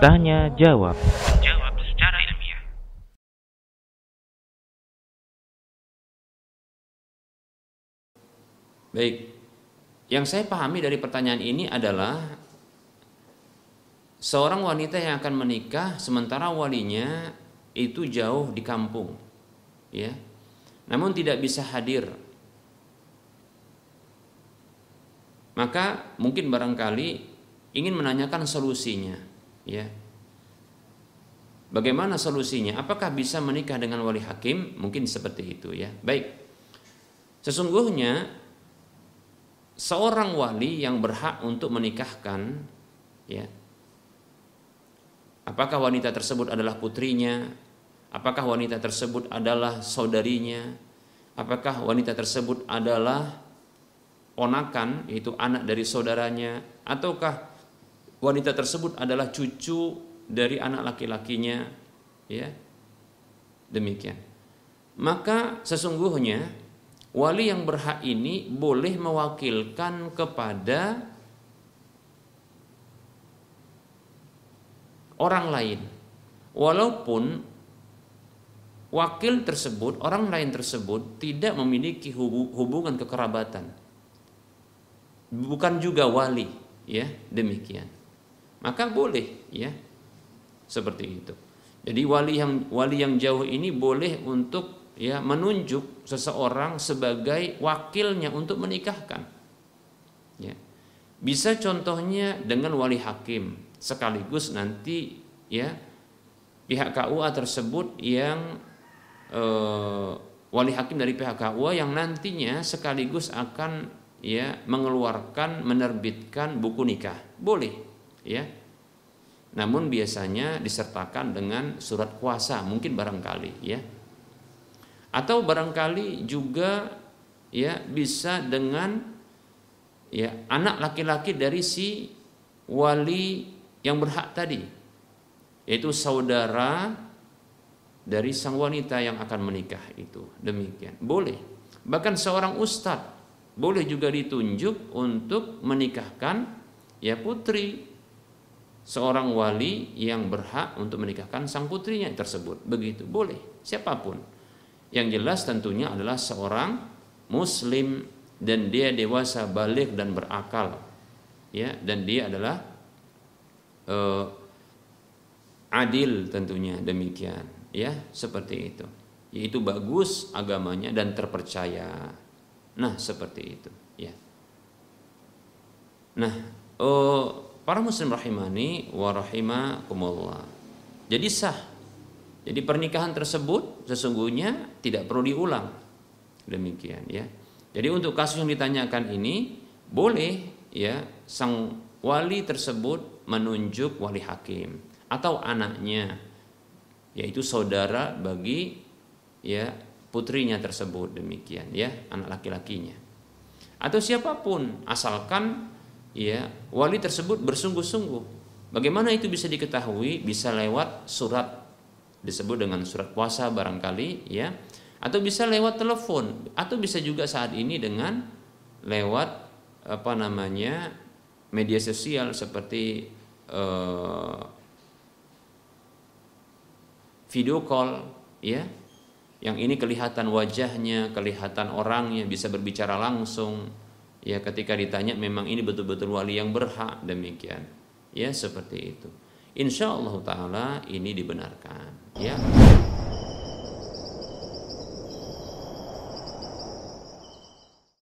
Tanya jawab. Jawab secara ilmiah. Baik. Yang saya pahami dari pertanyaan ini adalah seorang wanita yang akan menikah sementara walinya itu jauh di kampung. Ya. Namun tidak bisa hadir. Maka mungkin barangkali ingin menanyakan solusinya, ya. Bagaimana solusinya? Apakah bisa menikah dengan wali hakim? Mungkin seperti itu ya. Baik. Sesungguhnya seorang wali yang berhak untuk menikahkan ya apakah wanita tersebut adalah putrinya apakah wanita tersebut adalah saudarinya apakah wanita tersebut adalah ponakan yaitu anak dari saudaranya ataukah wanita tersebut adalah cucu dari anak laki-lakinya ya? Demikian. Maka sesungguhnya wali yang berhak ini boleh mewakilkan kepada orang lain. Walaupun wakil tersebut orang lain tersebut tidak memiliki hubungan kekerabatan bukan juga wali ya demikian. Maka boleh ya seperti itu. Jadi wali yang wali yang jauh ini boleh untuk ya menunjuk seseorang sebagai wakilnya untuk menikahkan. Ya. Bisa contohnya dengan wali hakim sekaligus nanti ya pihak KUA tersebut yang eh, wali hakim dari pihak KUA yang nantinya sekaligus akan ya mengeluarkan menerbitkan buku nikah. Boleh ya. Namun biasanya disertakan dengan surat kuasa mungkin barangkali ya. Atau barangkali juga ya bisa dengan ya anak laki-laki dari si wali yang berhak tadi yaitu saudara dari sang wanita yang akan menikah itu. Demikian. Boleh. Bahkan seorang ustadz boleh juga ditunjuk untuk menikahkan ya putri. Seorang wali yang berhak untuk menikahkan sang putrinya tersebut. Begitu. Boleh. Siapa pun. Yang jelas tentunya adalah seorang muslim. Dan dia dewasa balik dan berakal. Ya, dan dia adalah uh, adil tentunya. Demikian, ya, seperti itu. Yaitu bagus agamanya dan terpercaya. Nah, seperti itu, ya. Nah, uh, para muslim rahimani wa rahimakumullah. Jadi sah jadi pernikahan tersebut sesungguhnya tidak perlu diulang. Demikian ya. Jadi untuk kasus yang ditanyakan ini boleh ya sang wali tersebut menunjuk wali hakim atau anaknya yaitu saudara bagi ya putrinya tersebut demikian ya anak laki-lakinya. Atau siapa pun asalkan ya wali tersebut bersungguh-sungguh. Bagaimana itu bisa diketahui? Bisa lewat surat disebut dengan surat puasa barangkali ya atau bisa lewat telepon atau bisa juga saat ini dengan lewat apa namanya media sosial seperti uh, video call ya yang ini kelihatan wajahnya kelihatan orangnya bisa berbicara langsung. Ya ketika ditanya memang ini betul-betul wali yang berhak? Demikian. Ya seperti itu. Insya Allah taala ini dibenarkan. Ya